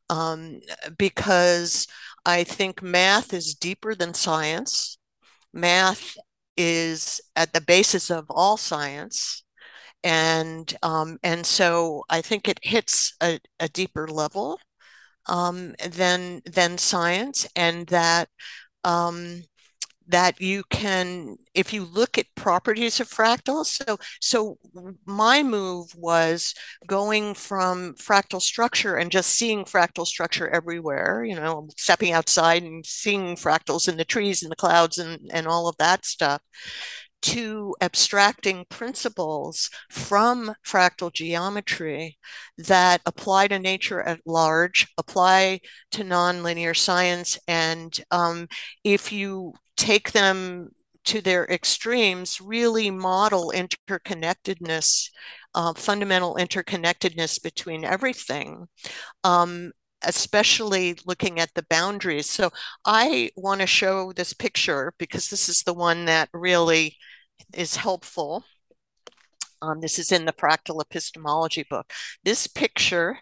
um, because I think math is deeper than science. Math is at the basis of all science and um, and so I think it hits a, a deeper level um, than than science, and that um, that you can if you look at properties of fractals so so my move was going from fractal structure and just seeing fractal structure everywhere you know stepping outside and seeing fractals in the trees and the clouds and and all of that stuff to abstracting principles from fractal geometry that apply to nature at large, apply to nonlinear science. And um, if you take them to their extremes, really model interconnectedness, uh, fundamental interconnectedness between everything. Um, especially looking at the boundaries. So I want to show this picture because this is the one that really is helpful. Um, this is in the Fractal Epistemology book. This picture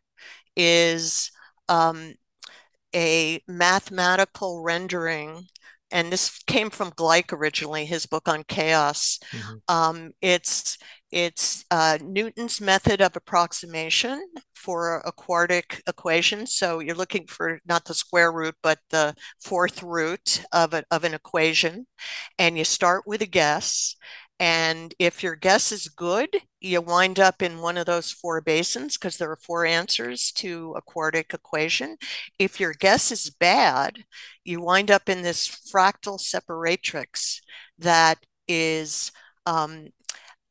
is um, a mathematical rendering and this came from Gleick originally, his book on chaos. Mm-hmm. Um, it's it's uh, Newton's method of approximation for a quartic equation. So you're looking for not the square root, but the fourth root of, a, of an equation. And you start with a guess. And if your guess is good, you wind up in one of those four basins because there are four answers to a quartic equation. If your guess is bad, you wind up in this fractal separatrix that is um,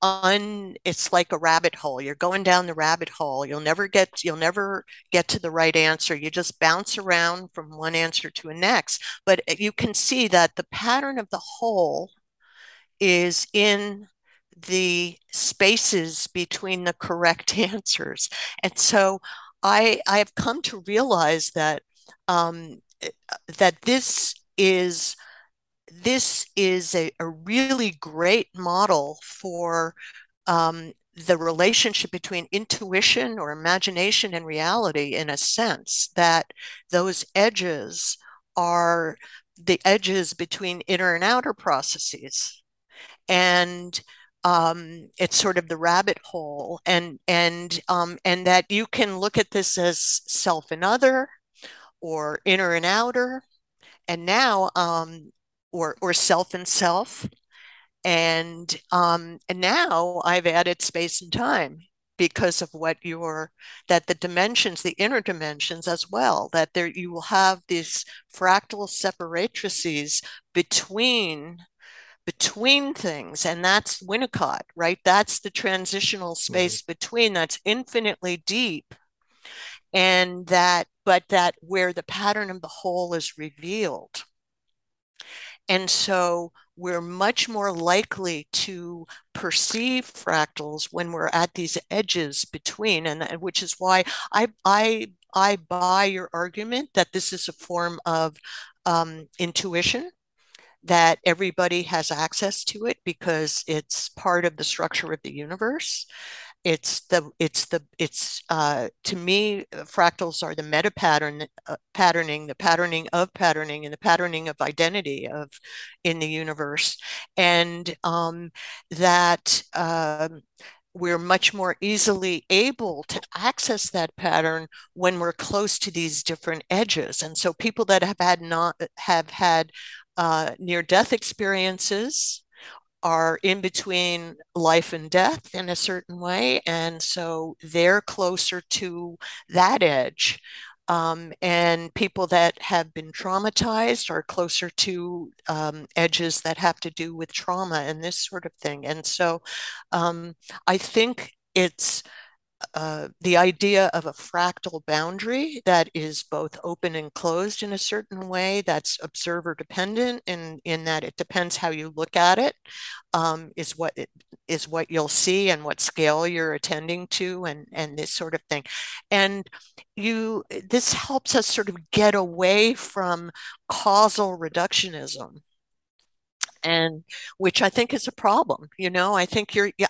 un it's like a rabbit hole. You're going down the rabbit hole. You'll never get you'll never get to the right answer. You just bounce around from one answer to a next. But you can see that the pattern of the hole is in the spaces between the correct answers. And so I, I have come to realize that um, that this is this is a, a really great model for um, the relationship between intuition or imagination and reality in a sense that those edges are the edges between inner and outer processes and um, it's sort of the rabbit hole and and um, and that you can look at this as self and other or inner and outer and now um, or or self and self. And um, and now I've added space and time because of what you're that the dimensions the inner dimensions as well that there you will have these fractal separatrices between between things and that's winnicott right? That's the transitional space mm-hmm. between that's infinitely deep and that but that where the pattern of the whole is revealed. And so we're much more likely to perceive fractals when we're at these edges between and which is why i i i buy your argument that this is a form of um, intuition that everybody has access to it because it's part of the structure of the universe. It's the it's the it's uh, to me fractals are the meta pattern uh, patterning the patterning of patterning and the patterning of identity of in the universe. And um, that um, we're much more easily able to access that pattern when we're close to these different edges. And so people that have had not have had uh, near death experiences are in between life and death in a certain way. And so they're closer to that edge. Um, and people that have been traumatized are closer to um, edges that have to do with trauma and this sort of thing. And so um, I think it's uh, the idea of a fractal boundary that is both open and closed in a certain way that's observer dependent in, in that it depends how you look at it um, is what it, is what you'll see and what scale you're attending to and and this sort of thing. And you this helps us sort of get away from causal reductionism and which I think is a problem. You know, I think you're, yeah,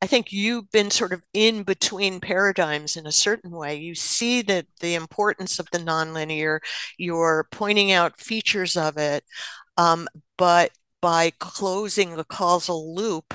I think you've been sort of in between paradigms in a certain way. You see that the importance of the nonlinear, you're pointing out features of it, um, but by closing the causal loop,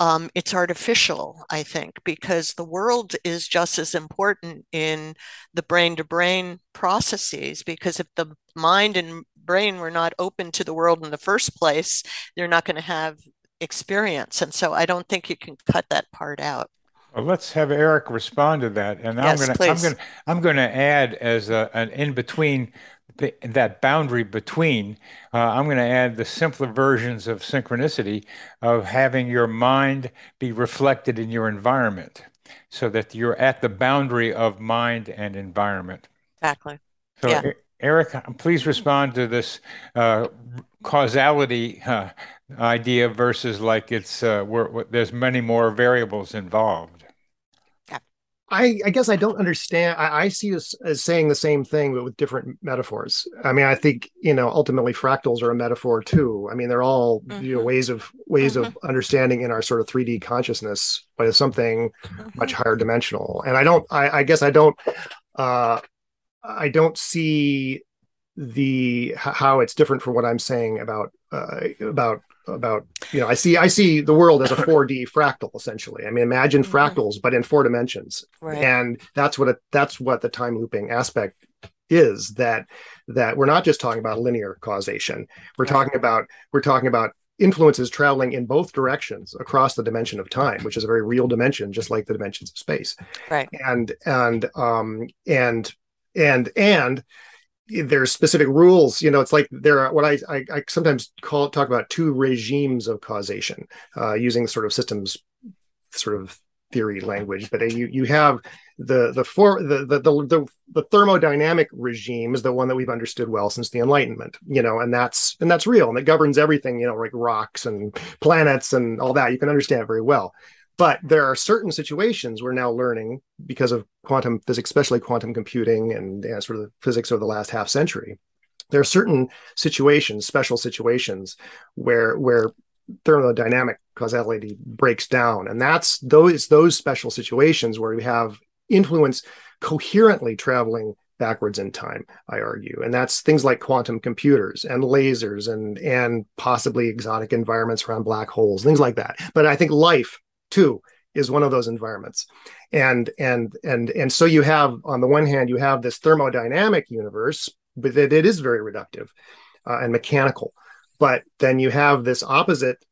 um, it's artificial, I think, because the world is just as important in the brain to brain processes. Because if the mind and brain were not open to the world in the first place, they're not going to have experience. And so I don't think you can cut that part out. Well, let's have Eric respond to that, and yes, I'm going to I'm going to I'm going to add as a, an in between the, that boundary between. Uh, I'm going to add the simpler versions of synchronicity of having your mind be reflected in your environment, so that you're at the boundary of mind and environment. Exactly. So, yeah. Eric, please respond to this uh, causality uh, idea versus like it's uh, where, there's many more variables involved. I, I guess I don't understand. I, I see this as saying the same thing, but with different metaphors. I mean, I think you know, ultimately, fractals are a metaphor too. I mean, they're all mm-hmm. you know mm-hmm. ways of ways mm-hmm. of understanding in our sort of three D consciousness, but it's something mm-hmm. much higher dimensional. And I don't. I, I guess I don't. Uh, I don't see the how it's different from what I'm saying about uh, about about you know i see i see the world as a 4d fractal essentially i mean imagine mm-hmm. fractals but in four dimensions right. and that's what it that's what the time looping aspect is that that we're not just talking about linear causation we're right. talking about we're talking about influences traveling in both directions across the dimension of time which is a very real dimension just like the dimensions of space right and and um and and and there's specific rules you know it's like there are what i i, I sometimes call talk about two regimes of causation uh, using sort of systems sort of theory language but you you have the the for the, the the the thermodynamic regime is the one that we've understood well since the enlightenment you know and that's and that's real and it governs everything you know like rocks and planets and all that you can understand very well but there are certain situations we're now learning because of quantum physics, especially quantum computing and you know, sort of the physics of the last half century. There are certain situations, special situations, where where thermodynamic causality breaks down, and that's those those special situations where we have influence coherently traveling backwards in time i argue and that's things like quantum computers and lasers and and possibly exotic environments around black holes things like that but i think life too is one of those environments. And and and and so you have on the one hand you have this thermodynamic universe but it, it is very reductive uh, and mechanical. But then you have this opposite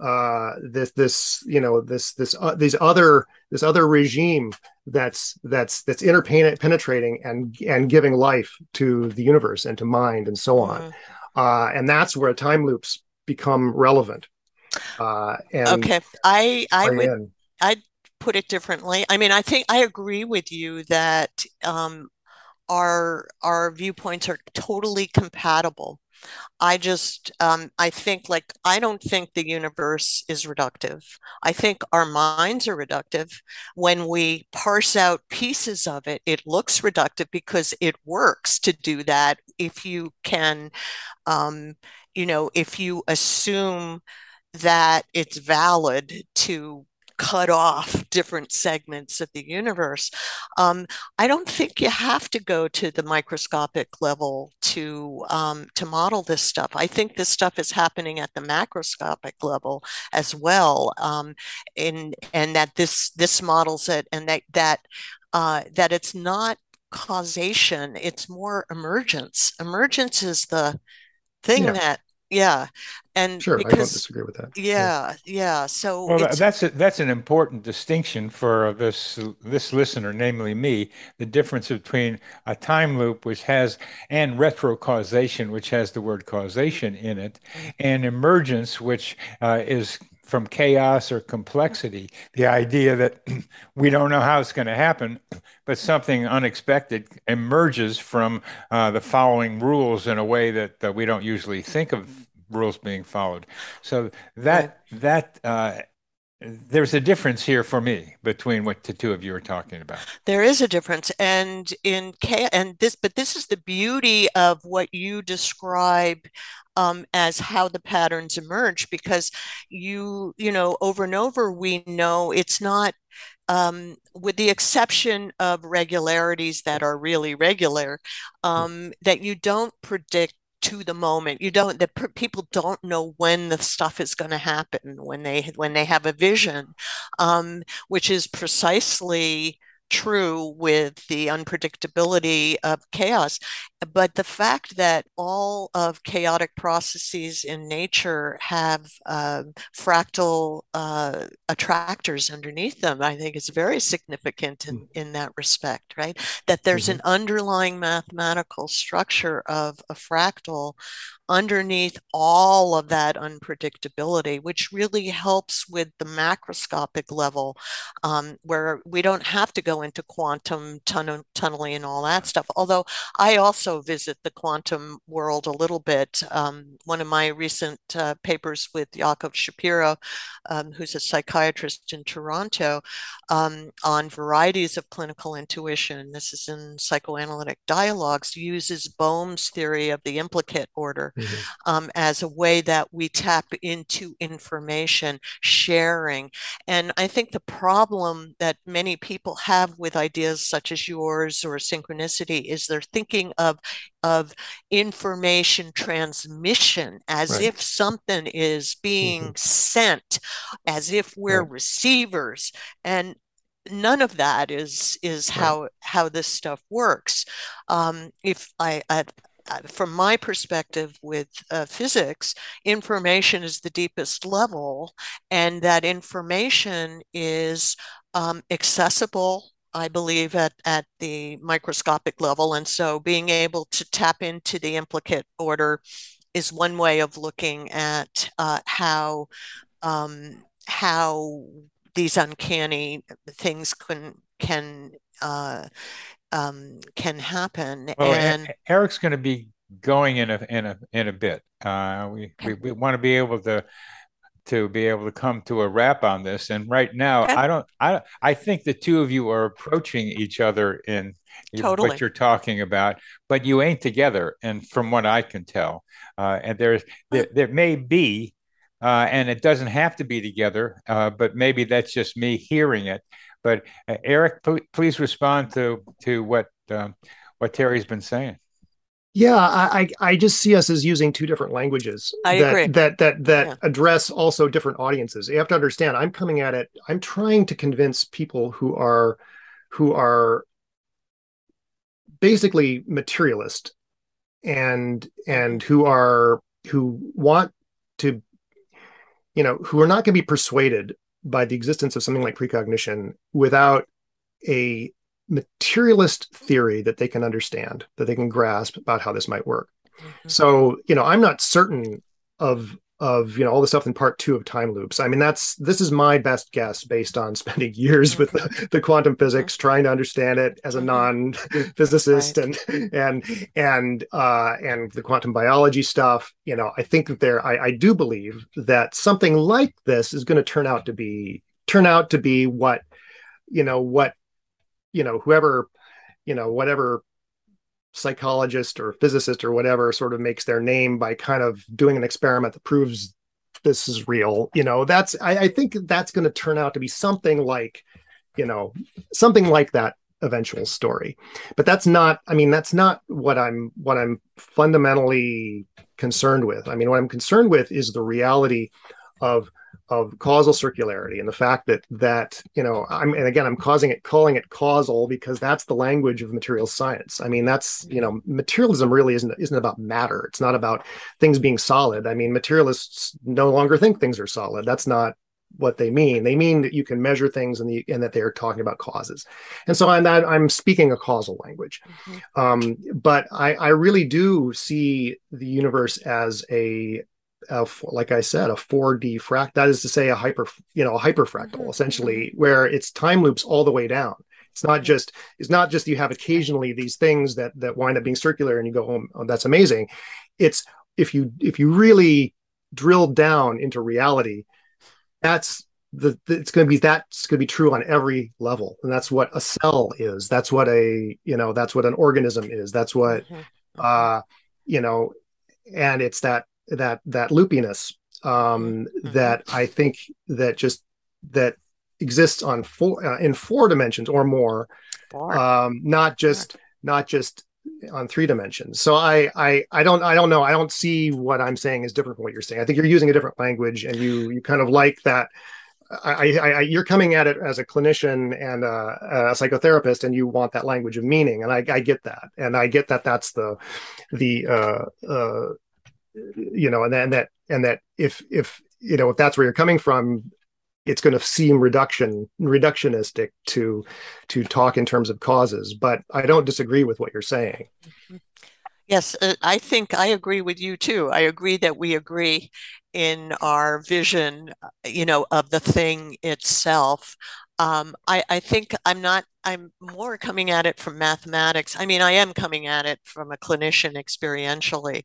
uh this this you know this this uh, these other this other regime that's that's that's interpenetrating and and giving life to the universe and to mind and so on. Mm-hmm. uh and that's where time loops become relevant uh, okay, I I would I'd put it differently. I mean, I think I agree with you that um, our our viewpoints are totally compatible. I just um, I think like I don't think the universe is reductive. I think our minds are reductive. When we parse out pieces of it, it looks reductive because it works to do that. If you can, um, you know, if you assume that it's valid to cut off different segments of the universe. Um, I don't think you have to go to the microscopic level to um, to model this stuff. I think this stuff is happening at the macroscopic level as well, um, in and that this this models it, and that that uh, that it's not causation; it's more emergence. Emergence is the thing yeah. that yeah and sure because, i don't disagree with that yeah yeah, yeah. so well that's a, that's an important distinction for this this listener namely me the difference between a time loop which has and retrocausation which has the word causation in it mm-hmm. and emergence which uh, is from chaos or complexity the idea that we don't know how it's going to happen but something unexpected emerges from uh, the following rules in a way that, that we don't usually think of rules being followed. So that that uh, there's a difference here for me between what the two of you are talking about. There is a difference, and in and this, but this is the beauty of what you describe um, as how the patterns emerge, because you you know over and over we know it's not um, with the exception of regularities that are really regular, um, that you don't predict to the moment. You don't the people don't know when the stuff is going to happen when they when they have a vision um, which is precisely true with the unpredictability of chaos. But the fact that all of chaotic processes in nature have uh, fractal uh, attractors underneath them, I think is very significant in, hmm. in that respect, right? That there's mm-hmm. an underlying mathematical structure of a fractal underneath all of that unpredictability, which really helps with the macroscopic level, um, where we don't have to go into quantum tun- tunneling and all that stuff. Although I also visit the quantum world a little bit. Um, one of my recent uh, papers with Yakov Shapiro, um, who's a psychiatrist in Toronto, um, on varieties of clinical intuition, this is in psychoanalytic dialogues, uses Bohm's theory of the implicate order mm-hmm. um, as a way that we tap into information sharing. And I think the problem that many people have with ideas such as yours or synchronicity is they're thinking of of information transmission as right. if something is being mm-hmm. sent as if we're right. receivers and none of that is is right. how how this stuff works um, if I, I from my perspective with uh, physics, information is the deepest level, and that information is um, accessible. I believe at, at the microscopic level. And so being able to tap into the implicate order is one way of looking at uh, how um, how these uncanny things can can uh, um, can happen. Well, and Eric's going to be going in a in a in a bit. Uh, we, we, we want to be able to to be able to come to a wrap on this. And right now, okay. I don't I I think the two of you are approaching each other in totally. what you're talking about, but you ain't together. And from what I can tell, uh, and there's there, there may be. Uh, and it doesn't have to be together, uh, but maybe that's just me hearing it. But uh, Eric, p- please respond to to what um, what Terry's been saying. Yeah, I I just see us as using two different languages I that agree. that that that yeah. address also different audiences. You have to understand. I'm coming at it. I'm trying to convince people who are who are basically materialist and and who are who want to you know who are not going to be persuaded by the existence of something like precognition without a materialist theory that they can understand, that they can grasp about how this might work. Mm-hmm. So, you know, I'm not certain of of you know all the stuff in part two of time loops i mean that's this is my best guess based on spending years with the, the quantum physics trying to understand it as a mm-hmm. non-physicist right. and and and uh and the quantum biology stuff you know i think that there I, I do believe that something like this is going to turn out to be turn out to be what you know what you know whoever you know whatever psychologist or physicist or whatever sort of makes their name by kind of doing an experiment that proves this is real you know that's i, I think that's going to turn out to be something like you know something like that eventual story. But that's not i mean that's not what i'm what i'm fundamentally concerned with. I mean what i'm concerned with is the reality of of causal circularity and the fact that that you know i'm and again i'm causing it calling it causal because that's the language of material science. I mean that's you know materialism really isn't isn't about matter. It's not about things being solid. I mean materialists no longer think things are solid. That's not what they mean. They mean that you can measure things and the and that they're talking about causes. And so i'm i'm speaking a causal language. Mm-hmm. um, but i i really do see the universe as a a, like I said, a 4D fract. That is to say, a hyper, you know, a hyperfractal, mm-hmm. essentially, where it's time loops all the way down. It's not just it's not just you have occasionally these things that that wind up being circular and you go, oh, oh that's amazing. It's if you if you really drill down into reality, that's the, the it's going to be that's going to be true on every level, and that's what a cell is. That's what a you know that's what an organism is. That's what mm-hmm. uh you know, and it's that that that loopiness um, mm-hmm. that I think that just that exists on four uh, in four dimensions or more, um, not just not just on three dimensions. So I, I, I don't, I don't know. I don't see what I'm saying is different from what you're saying. I think you're using a different language, and you, you kind of like that. I, I, I you're coming at it as a clinician and a, a, psychotherapist, and you want that language of meaning, and I, I get that, and I get that that's the, the, uh, uh, you know, and then that, and that if, if you know, if that's where you're coming from, it's going to seem reduction reductionistic to to talk in terms of causes but i don't disagree with what you're saying. Yes uh, i think i agree with you too. I agree that we agree in our vision you know of the thing itself um, I, I think I'm not, I'm more coming at it from mathematics. I mean, I am coming at it from a clinician experientially,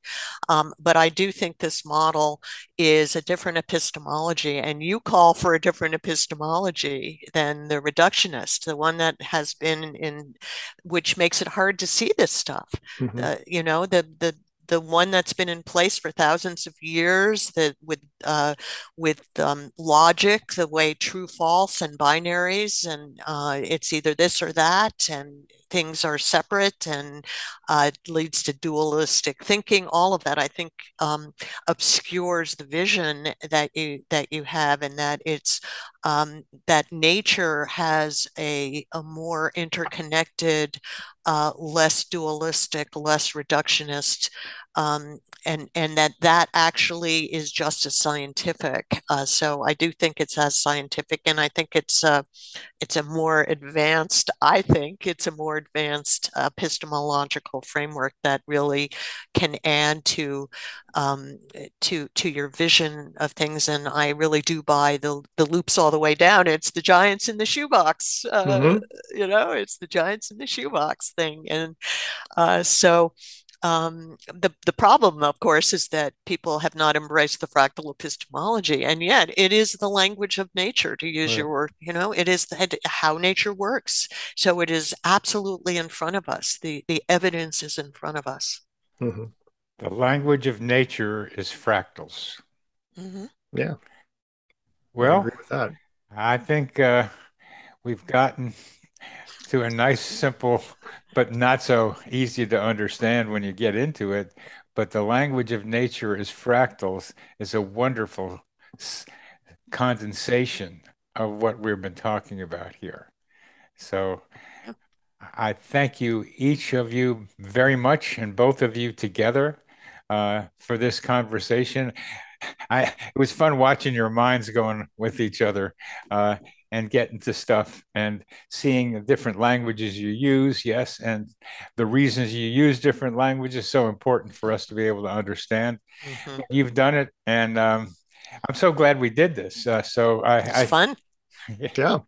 um, but I do think this model is a different epistemology, and you call for a different epistemology than the reductionist, the one that has been in, which makes it hard to see this stuff. Mm-hmm. Uh, you know, the the the one that's been in place for thousands of years that with uh, with um, logic the way true false and binaries and uh, it's either this or that and things are separate and uh, leads to dualistic thinking all of that i think um, obscures the vision that you that you have and that it's um, that nature has a, a more interconnected uh, less dualistic less reductionist um, and and that that actually is just as scientific. Uh, so I do think it's as scientific, and I think it's a it's a more advanced. I think it's a more advanced epistemological framework that really can add to um, to to your vision of things. And I really do buy the the loops all the way down. It's the giants in the shoebox. Uh, mm-hmm. You know, it's the giants in the shoebox thing, and uh, so um, the, the problem, of course, is that people have not embraced the fractal epistemology, and yet it is the language of nature, to use right. your word. You know, it is the, how nature works. So it is absolutely in front of us. The the evidence is in front of us. Mm-hmm. The language of nature is fractals. Mm-hmm. Yeah. Well, I, I think uh, we've gotten to a nice, simple, but not so easy to understand when you get into it. But the language of nature is fractals is a wonderful condensation of what we've been talking about here. So I thank you, each of you, very much, and both of you together uh, for this conversation. I, it was fun watching your minds going with each other. Uh, and get into stuff and seeing the different languages you use yes and the reasons you use different languages so important for us to be able to understand. Mm-hmm. you've done it and um, i'm so glad we did this uh, so i it's I, fun. Yeah.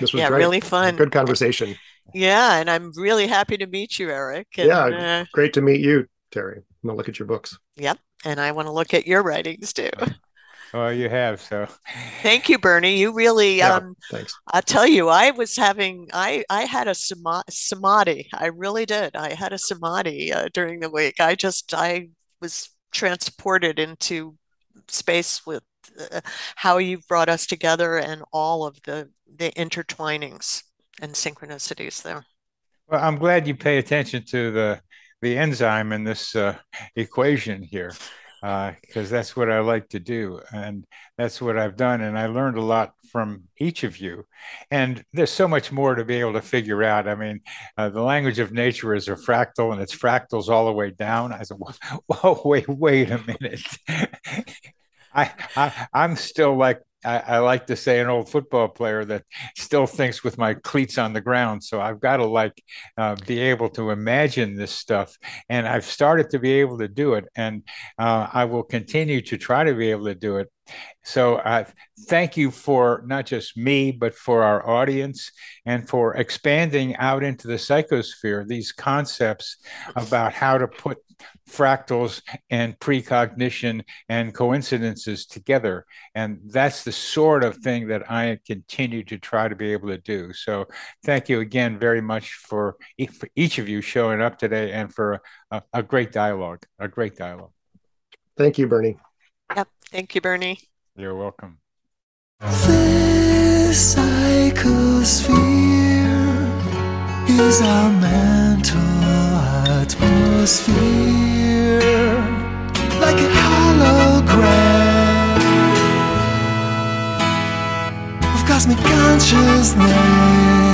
This was yeah great. really fun. good conversation. Yeah and i'm really happy to meet you eric and, yeah uh, great to meet you terry. I'm gonna look at your books. Yep and i want to look at your writings too well, you have so. Thank you, Bernie. You really. Yeah, um, thanks. I'll tell you, I was having. I I had a samadhi. I really did. I had a samadhi uh, during the week. I just I was transported into space with uh, how you've brought us together and all of the the intertwinings and synchronicities there. Well, I'm glad you pay attention to the the enzyme in this uh, equation here because uh, that's what I like to do. And that's what I've done. And I learned a lot from each of you. And there's so much more to be able to figure out. I mean, uh, the language of nature is a fractal and it's fractals all the way down. I said, whoa, wait, wait a minute. I, I, I'm still like I, I, like to say an old football player that still thinks with my cleats on the ground. So I've got to like uh, be able to imagine this stuff, and I've started to be able to do it, and uh, I will continue to try to be able to do it. So uh, thank you for not just me, but for our audience and for expanding out into the psychosphere these concepts about how to put fractals and precognition and coincidences together. And that's the sort of thing that I continue to try to be able to do. So thank you again very much for, for each of you showing up today and for a, a great dialogue, a great dialogue. Thank you, Bernie. Yep. Thank you, Bernie. You're welcome. This psychosphere is our mental atmosphere, like a hologram of cosmic consciousness.